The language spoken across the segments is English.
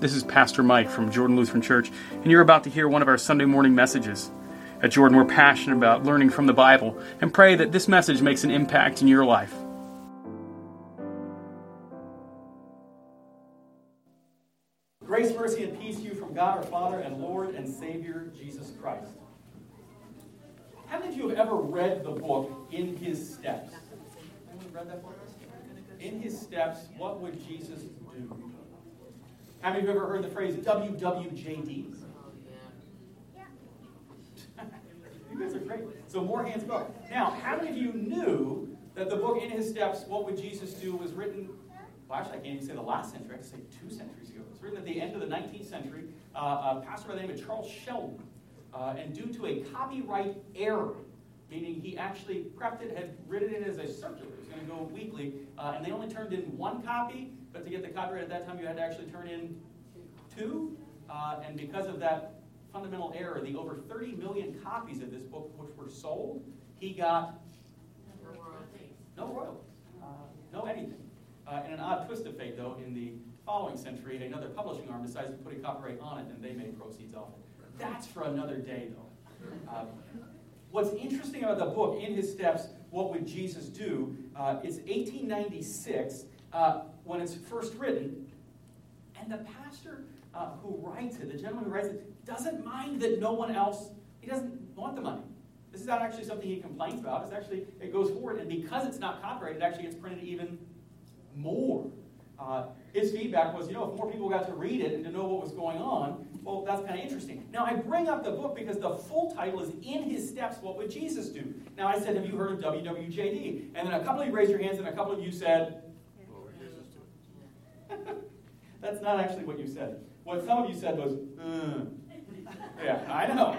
This is Pastor Mike from Jordan Lutheran Church, and you're about to hear one of our Sunday morning messages. At Jordan, we're passionate about learning from the Bible and pray that this message makes an impact in your life. Grace, mercy, and peace to you from God our Father and Lord and Savior Jesus Christ. How many of you have ever read the book In His Steps? Anyone read that book? In His Steps, what would Jesus do? How many of you ever heard the phrase WWJD? you guys are great. So more hands go. up. Now, how many of you knew that the book In His Steps, What Would Jesus Do, was written, well, actually, I can't even say the last century, I have to say two centuries ago. It was written at the end of the 19th century, uh, a pastor by the name of Charles Sheldon. Uh, and due to a copyright error, meaning he actually prepped it, had written it as a circular, it was going to go weekly, uh, and they only turned in one copy, but to get the copyright at that time, you had to actually turn in two. Uh, and because of that fundamental error, the over 30 million copies of this book which were sold, he got no royalties, uh, no anything. Uh, in an odd twist of fate, though, in the following century, another publishing arm decides to put a copyright on it, and they made proceeds off it. That's for another day, though. Uh, what's interesting about the book, In His Steps, What Would Jesus Do? Uh, it's 1896 uh, when it's first written, and the pastor uh, who writes it, the gentleman who writes it, doesn't mind that no one else, he doesn't want the money. This is not actually something he complains about. It's actually, it goes forward, and because it's not copyrighted, it actually gets printed even more. Uh, his feedback was, you know, if more people got to read it and to know what was going on, well, that's kind of interesting. Now, I bring up the book because the full title is In His Steps, What Would Jesus Do? Now, I said, have you heard of WWJD? And then a couple of you raised your hands, and a couple of you said, that's not actually what you said. What some of you said was, uh. yeah, I know.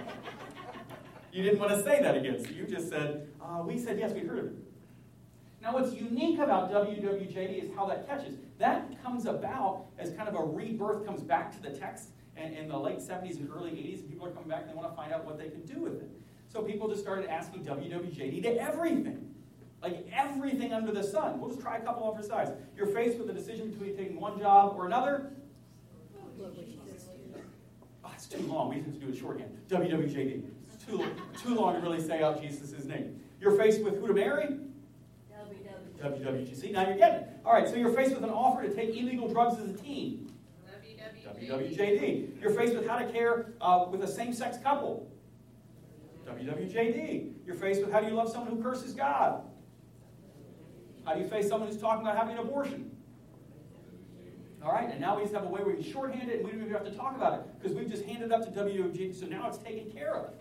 You didn't want to say that again, so you just said, uh, we said yes, we heard it. Now, what's unique about WWJD is how that catches. That comes about as kind of a rebirth, comes back to the text in the late 70s and early 80s, and people are coming back and they want to find out what they can do with it. So people just started asking WWJD to everything. Everything under the sun. We'll just try a couple of for size. You're faced with a decision between taking one job or another. Oh, it's too long. We have to do it shorthand. WWJD. It's too, too long to really say out Jesus' name. You're faced with who to marry? WWJD. Now you're getting it. All right, so you're faced with an offer to take illegal drugs as a teen. WWJD. You're faced with how to care uh, with a same sex couple. WWJD. You're faced with how do you love someone who curses God? How do you face someone who's talking about having an abortion? All right, and now we just have a way where we shorthand it and we don't even have to talk about it because we've just handed it up to WWJD, so now it's taken care of.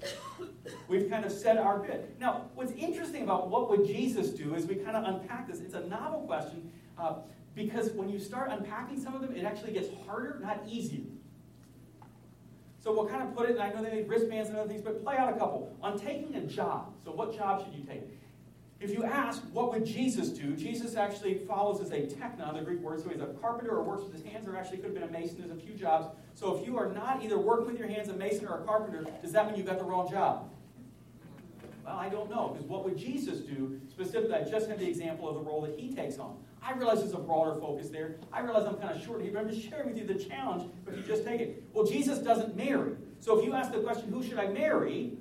We've kind of said our bit. Now, what's interesting about what would Jesus do is we kind of unpack this. It's a novel question uh, because when you start unpacking some of them, it actually gets harder, not easier. So we'll kind of put it, and I know they made wristbands and other things, but play out a couple. On taking a job, so what job should you take? If you ask, what would Jesus do? Jesus actually follows as a techna, the Greek word, so he's a carpenter or works with his hands, or actually could have been a mason. There's a few jobs. So if you are not either working with your hands, a mason or a carpenter, does that mean you got the wrong job? Well, I don't know, because what would Jesus do? Specifically, I just had the example of the role that he takes on. I realize there's a broader focus there. I realize I'm kind of short here, but I'm just sharing with you the challenge if you just take it. Well, Jesus doesn't marry. So if you ask the question, who should I marry?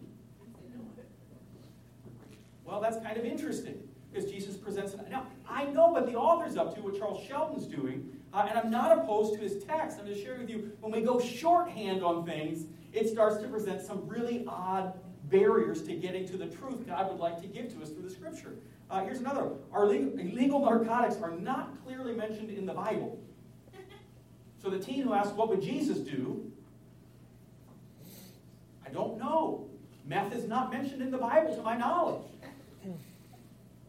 Well, that's kind of interesting because Jesus presents it. Now, I know what the author's up to, what Charles Sheldon's doing, uh, and I'm not opposed to his text. I'm just sharing with you when we go shorthand on things, it starts to present some really odd barriers to getting to the truth God would like to give to us through the scripture. Uh, here's another one. Our legal, illegal narcotics are not clearly mentioned in the Bible. So the teen who asks, What would Jesus do? I don't know. Meth is not mentioned in the Bible to my knowledge. Hmm.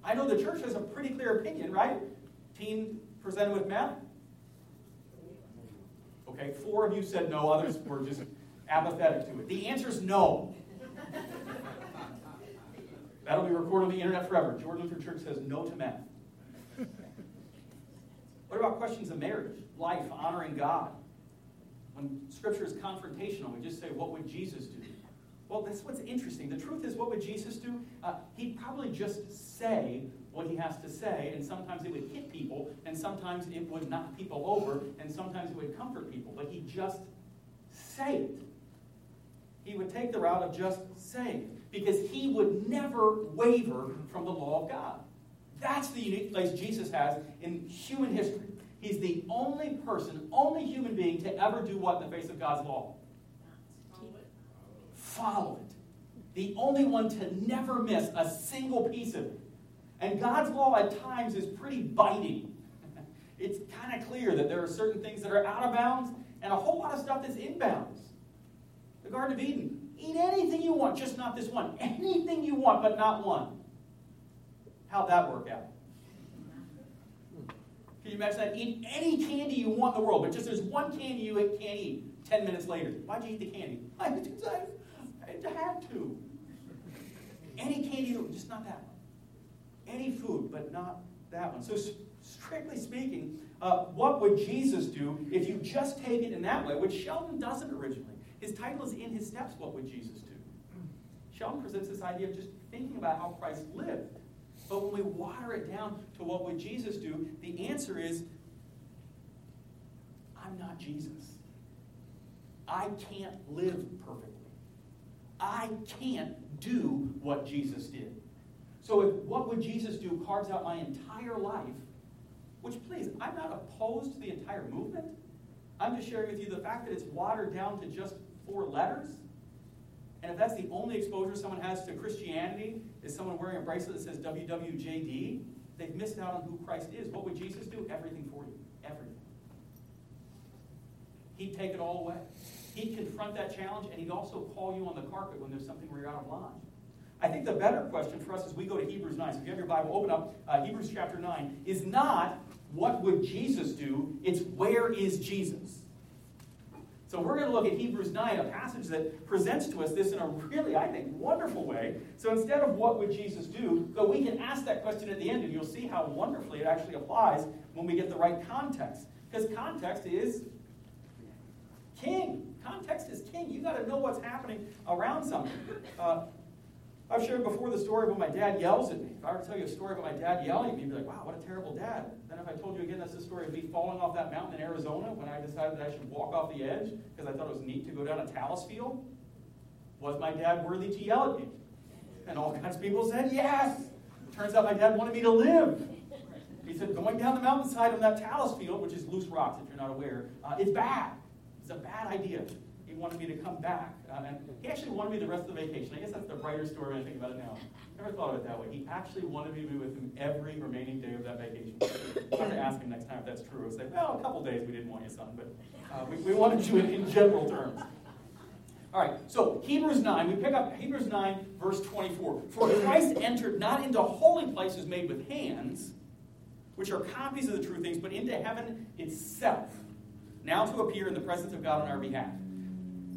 I know the church has a pretty clear opinion, right? Teen presented with meth? Okay, four of you said no, others were just apathetic to it. The answer is no. That'll be recorded on the internet forever. Jordan Lutheran Church says no to meth. What about questions of marriage, life, honoring God? When Scripture is confrontational, we just say, What would Jesus do? Well, that's what's interesting. The truth is, what would Jesus do? Uh, he'd probably just say what he has to say, and sometimes it would hit people, and sometimes it would knock people over, and sometimes it would comfort people. But he just say it. He would take the route of just saying because he would never waver from the law of God. That's the unique place Jesus has in human history. He's the only person, only human being to ever do what in the face of God's law? Follow it. The only one to never miss a single piece of it. And God's law at times is pretty biting. it's kind of clear that there are certain things that are out of bounds and a whole lot of stuff that's in bounds. The Garden of Eden. Eat anything you want, just not this one. Anything you want, but not one. How'd that work out? Can you imagine that? Eat any candy you want in the world, but just there's one candy you can't eat. Ten minutes later, why'd you eat the candy? I, I had to. Any candy, just not that one. Any food, but not that one. So, strictly speaking, uh, what would Jesus do if you just take it in that way, which Sheldon doesn't originally? His title is In His Steps, What Would Jesus Do? Sheldon presents this idea of just thinking about how Christ lived. But when we water it down to what would Jesus do, the answer is I'm not Jesus. I can't live perfectly. I can't do what Jesus did. So if what would Jesus do carves out my entire life, which please, I'm not opposed to the entire movement. I'm just sharing with you the fact that it's watered down to just four letters. And if that's the only exposure someone has to Christianity, is someone wearing a bracelet that says WWJD, they've missed out on who Christ is. What would Jesus do? Everything for you. Everything. He'd take it all away. He'd confront that challenge, and he'd also call you on the carpet when there's something where you're out of line. I think the better question for us as we go to Hebrews 9, so if you have your Bible, open up uh, Hebrews chapter 9, is not what would Jesus do, it's where is Jesus? So we're going to look at Hebrews 9, a passage that presents to us this in a really, I think, wonderful way. So instead of what would Jesus do, but we can ask that question at the end, and you'll see how wonderfully it actually applies when we get the right context. Because context is king. Context is king. You got to know what's happening around something. Uh, I've shared before the story of when my dad yells at me. If I were to tell you a story about my dad yelling at me, you'd be like, wow, what a terrible dad. Then if I told you again, that's the story of me falling off that mountain in Arizona when I decided that I should walk off the edge because I thought it was neat to go down a talus field. Was my dad worthy to yell at me? And all kinds of people said yes. Turns out my dad wanted me to live. He said, going down the mountainside on that talus field, which is loose rocks if you're not aware, uh, it's bad. It's a bad idea He wanted me to come back. Uh, and he actually wanted me the rest of the vacation. I guess that's the brighter story when I think about it now. Never thought of it that way. He actually wanted me to be with him every remaining day of that vacation. i have to ask him next time if that's true. I'll say, well, a couple days we didn't want you, son, but uh, we, we wanted you in, in general terms. All right, so Hebrews 9, we pick up Hebrews 9, verse 24. For Christ entered not into holy places made with hands, which are copies of the true things, but into heaven itself, now to appear in the presence of God on our behalf.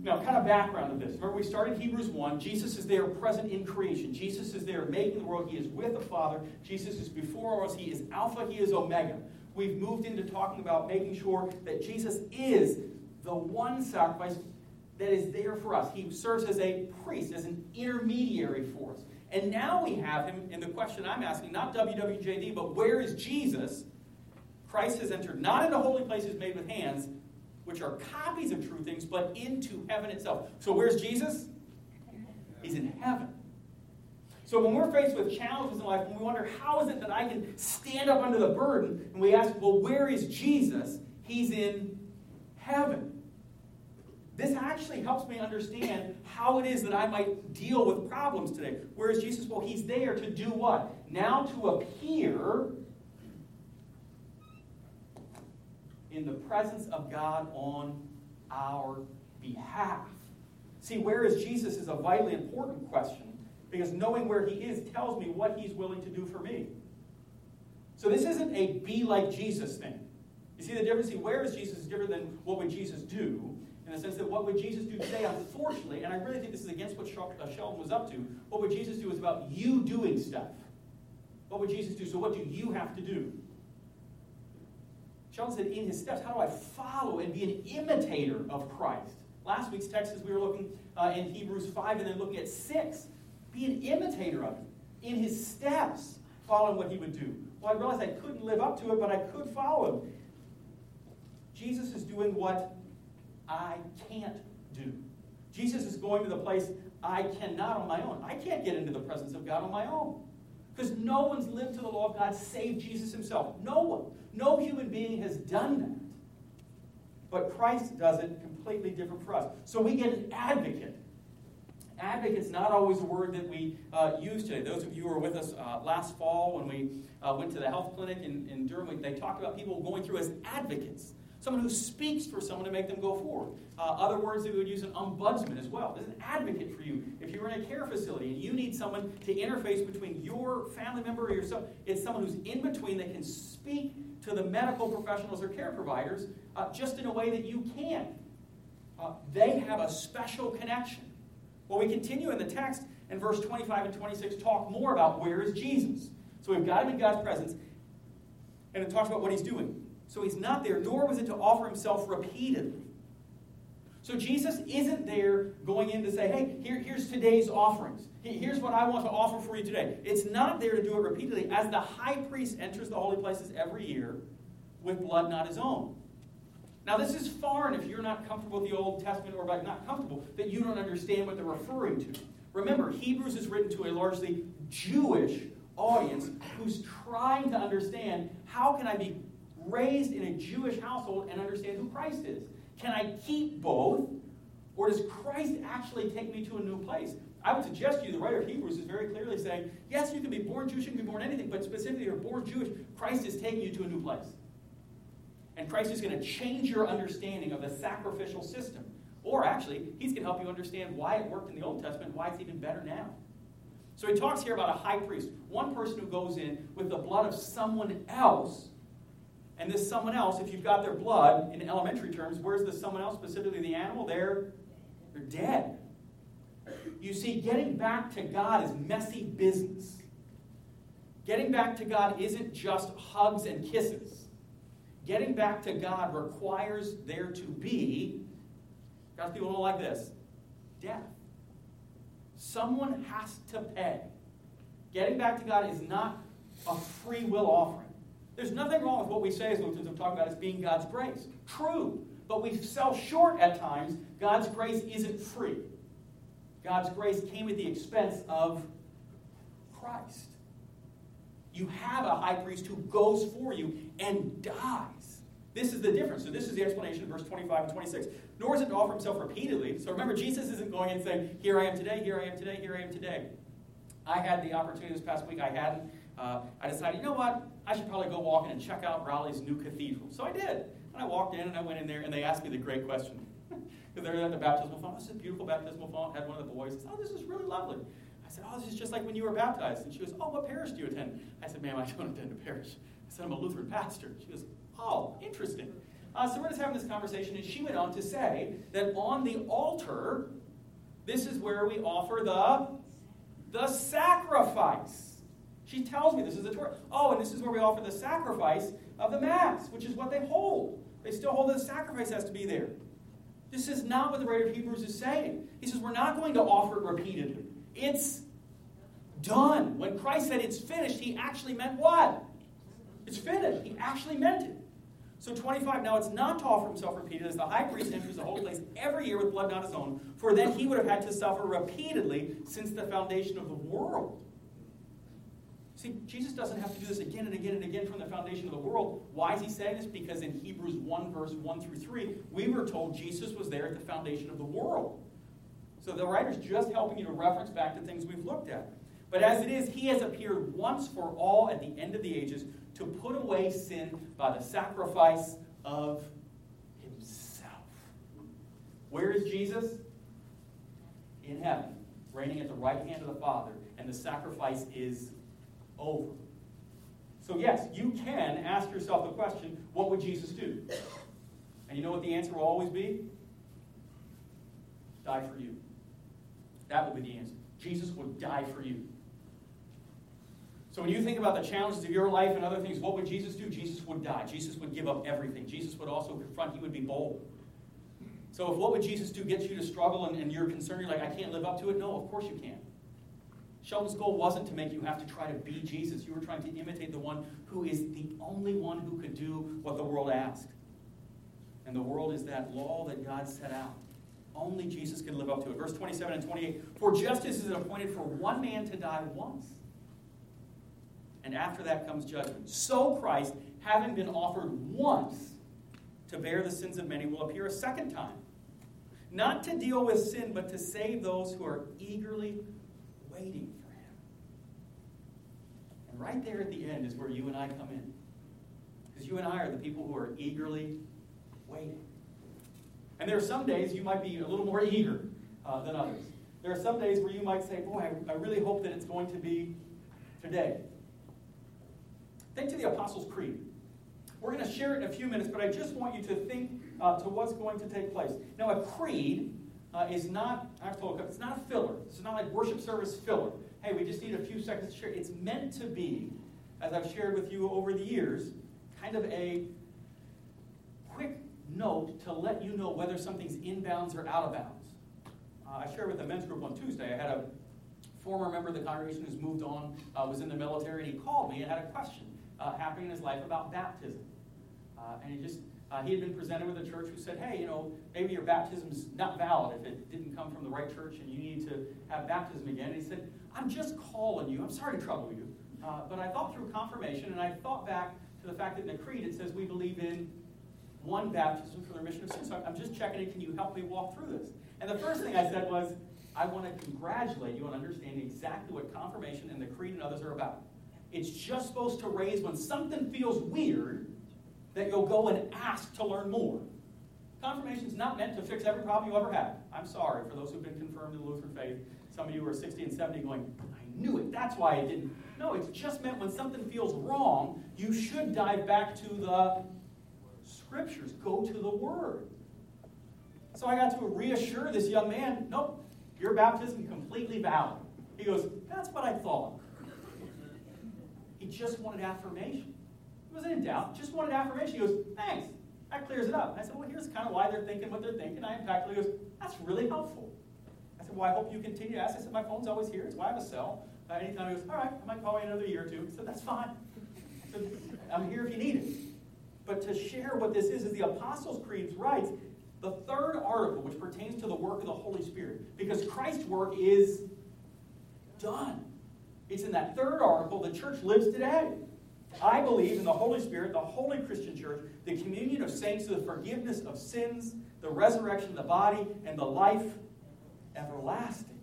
Now, kind of background of this. Remember, we started Hebrews 1. Jesus is there present in creation. Jesus is there making the world. He is with the Father. Jesus is before us. He is Alpha. He is Omega. We've moved into talking about making sure that Jesus is the one sacrifice that is there for us. He serves as a priest, as an intermediary for us. And now we have him in the question I'm asking, not WWJD, but where is Jesus? Christ has entered not into holy places made with hands, which are copies of true things, but into heaven itself. So where's Jesus? He's in heaven. So when we're faced with challenges in life, when we wonder, how is it that I can stand up under the burden? And we ask, well, where is Jesus? He's in heaven. This actually helps me understand how it is that I might deal with problems today. Where is Jesus? Well, he's there to do what? Now to appear in the presence of God on our behalf. See, where is Jesus is a vitally important question because knowing where he is tells me what he's willing to do for me. So this isn't a be like Jesus thing. You see the difference? See, where is Jesus is different than what would Jesus do, in the sense that what would Jesus do today, unfortunately, and I really think this is against what uh, Sheldon was up to, what would Jesus do is about you doing stuff. What would Jesus do? So what do you have to do? Sheldon said, in his steps, how do I follow and be an imitator of Christ? Last week's text, as we were looking uh, in Hebrews 5 and then looking at 6, be an imitator of him in his steps. following what he would do. Well, I realized I couldn't live up to it, but I could follow him. Jesus is doing what I can't do. Jesus is going to the place I cannot on my own. I can't get into the presence of God on my own. Because no one's lived to the law of God save Jesus himself. No one. No human being has done that. But Christ does it completely different for us. So we get an advocate. Advocate's not always a word that we uh, use today. Those of you who were with us uh, last fall when we uh, went to the health clinic in, in Durham, they talked about people going through as advocates someone who speaks for someone to make them go forward. Uh, other words that we would use an ombudsman as well. There's an advocate for you. If you're in a care facility and you need someone to interface between your family member or yourself, it's someone who's in between that can speak to the medical professionals or care providers uh, just in a way that you can't. Uh, they have a special connection. Well, we continue in the text, and verse 25 and 26 talk more about where is Jesus. So we've got him in God's presence, and it talks about what he's doing. So he's not there, nor was it to offer himself repeatedly. So Jesus isn't there going in to say, hey, here, here's today's offerings. Here's what I want to offer for you today. It's not there to do it repeatedly, as the high priest enters the holy places every year with blood not his own. Now, this is foreign if you're not comfortable with the Old Testament or not comfortable, that you don't understand what they're referring to. Remember, Hebrews is written to a largely Jewish audience who's trying to understand how can I be raised in a Jewish household and understand who Christ is. Can I keep both? Or does Christ actually take me to a new place? I would suggest to you the writer of Hebrews is very clearly saying, yes, you can be born Jewish, you can be born anything, but specifically you're born Jewish, Christ is taking you to a new place. And Christ is going to change your understanding of the sacrificial system. Or actually, he's going to help you understand why it worked in the Old Testament, why it's even better now. So he talks here about a high priest, one person who goes in with the blood of someone else and this someone else, if you've got their blood in elementary terms, where's the someone else, specifically the animal? They're, they're dead. You see, getting back to God is messy business. Getting back to God isn't just hugs and kisses. Getting back to God requires there to be, God's people don't like this, death. Someone has to pay. Getting back to God is not a free will offering. There's nothing wrong with what we say as Lutherans have talked about as being God's grace. True. But we sell short at times. God's grace isn't free. God's grace came at the expense of Christ. You have a high priest who goes for you and dies. This is the difference. So, this is the explanation of verse 25 and 26. Nor is it to offer himself repeatedly. So, remember, Jesus isn't going and saying, Here I am today, here I am today, here I am today. I had the opportunity this past week, I hadn't. Uh, I decided, you know what? I should probably go walk in and check out Raleigh's new cathedral. So I did. And I walked in and I went in there and they asked me the great question. They're at the baptismal font. This is a beautiful baptismal font. Had one of the boys. Said, oh, this is really lovely. I said, oh, this is just like when you were baptized. And she goes, oh, what parish do you attend? I said, ma'am, I don't attend a parish. I said, I'm a Lutheran pastor. She goes, oh, interesting. Uh, so we're just having this conversation, and she went on to say that on the altar, this is where we offer the, the sacrifice. She tells me this is the Torah. Oh, and this is where we offer the sacrifice of the Mass, which is what they hold. They still hold that the sacrifice has to be there. This is not what the writer of Hebrews is saying. He says we're not going to offer it repeatedly. It's done. When Christ said it's finished, he actually meant what? It's finished. He actually meant it. So 25, now it's not to offer himself repeatedly, as the high priest enters the holy place every year with blood not his own, for then he would have had to suffer repeatedly since the foundation of the world. See, Jesus doesn't have to do this again and again and again from the foundation of the world. Why is he saying this? Because in Hebrews 1, verse 1 through 3, we were told Jesus was there at the foundation of the world. So the writer's just helping you to reference back to things we've looked at. But as it is, he has appeared once for all at the end of the ages to put away sin by the sacrifice of himself. Where is Jesus? In heaven, reigning at the right hand of the Father, and the sacrifice is over. So, yes, you can ask yourself the question what would Jesus do? And you know what the answer will always be? Die for you. That will be the answer. Jesus would die for you. So when you think about the challenges of your life and other things, what would Jesus do? Jesus would die. Jesus would give up everything. Jesus would also confront, he would be bold. So if what would Jesus do gets you to struggle and, and you're concerned, you're like, I can't live up to it? No, of course you can't. Sheldon's goal wasn't to make you have to try to be Jesus. You were trying to imitate the one who is the only one who could do what the world asked. And the world is that law that God set out. Only Jesus can live up to it. Verse 27 and 28 For justice is appointed for one man to die once, and after that comes judgment. So Christ, having been offered once to bear the sins of many, will appear a second time, not to deal with sin, but to save those who are eagerly waiting for him. And right there at the end is where you and I come in. Because you and I are the people who are eagerly waiting. And there are some days you might be a little more eager uh, than others. There are some days where you might say, Boy, I, I really hope that it's going to be today. Think to the Apostles' Creed. We're going to share it in a few minutes, but I just want you to think uh, to what's going to take place. Now, a creed uh, is not, I've told you, it's not a filler. It's not like worship service filler. Hey, we just need a few seconds to share. It's meant to be, as I've shared with you over the years, kind of a quick note to let you know whether something's inbounds or out of bounds. Uh, I shared with the men's group on Tuesday. I had a former member of the congregation who's moved on, uh, was in the military, and he called me and had a question uh, happening in his life about baptism. Uh, and he just uh, he had been presented with a church who said, hey, you know, maybe your baptism's not valid if it didn't come from the right church and you need to have baptism again. And he said, I'm just calling you. I'm sorry to trouble you. Uh, but I thought through confirmation and I thought back to the fact that in the Creed it says we believe in one baptism for the remission of sins. So I'm just checking in. Can you help me walk through this? And the first thing I said was, I want to congratulate you on understanding exactly what confirmation and the Creed and others are about. It's just supposed to raise when something feels weird that you'll go and ask to learn more. Confirmation is not meant to fix every problem you ever had. I'm sorry for those who've been confirmed in the Lutheran faith. Some of you are 60 and 70 going, I knew it. That's why it didn't. No, it's just meant when something feels wrong, you should dive back to the scriptures. Go to the Word. So I got to reassure this young man, nope, your baptism completely valid. He goes, that's what I thought. He just wanted affirmation. He wasn't in doubt, just wanted affirmation. He goes, thanks. That clears it up. I said, well, here's kind of why they're thinking what they're thinking. I. He goes, that's really helpful. I said, well, I hope you continue to ask. I said, my phone's always here. It's why I have a cell. Uh, anytime he goes, all right, I might call you another year or two. I said, that's fine. Said, I'm here if you need it. But to share what this is, is the Apostles' Creed writes, the third article, which pertains to the work of the Holy Spirit, because Christ's work is done. It's in that third article the church lives today. I believe in the Holy Spirit, the holy Christian church, the communion of saints, the forgiveness of sins, the resurrection of the body, and the life everlasting.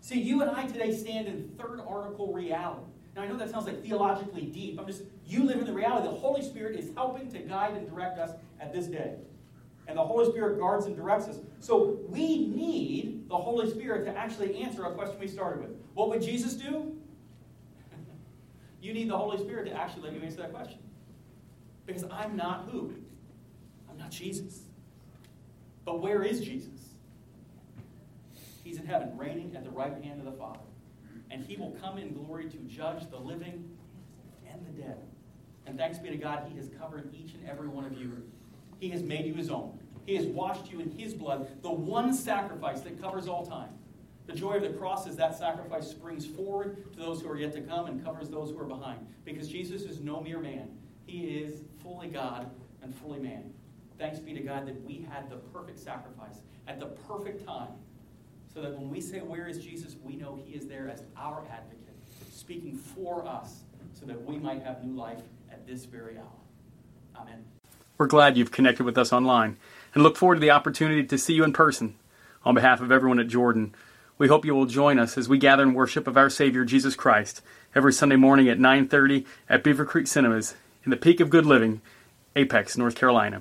See, you and I today stand in third article reality. Now, I know that sounds like theologically deep. I'm just, you live in the reality. The Holy Spirit is helping to guide and direct us at this day. And the Holy Spirit guards and directs us. So we need the Holy Spirit to actually answer a question we started with. What would Jesus do? You need the Holy Spirit to actually let you answer that question. Because I'm not who? I'm not Jesus. But where is Jesus? He's in heaven, reigning at the right hand of the Father. And he will come in glory to judge the living and the dead. And thanks be to God, he has covered each and every one of you. He has made you his own. He has washed you in his blood, the one sacrifice that covers all time. The joy of the cross is that sacrifice springs forward to those who are yet to come and covers those who are behind. Because Jesus is no mere man, he is fully God and fully man. Thanks be to God that we had the perfect sacrifice at the perfect time. So that when we say, Where is Jesus? we know he is there as our advocate, speaking for us, so that we might have new life at this very hour. Amen. We're glad you've connected with us online and look forward to the opportunity to see you in person. On behalf of everyone at Jordan, we hope you will join us as we gather in worship of our Savior Jesus Christ every Sunday morning at 9:30 at Beaver Creek Cinemas in the peak of good living, Apex, North Carolina.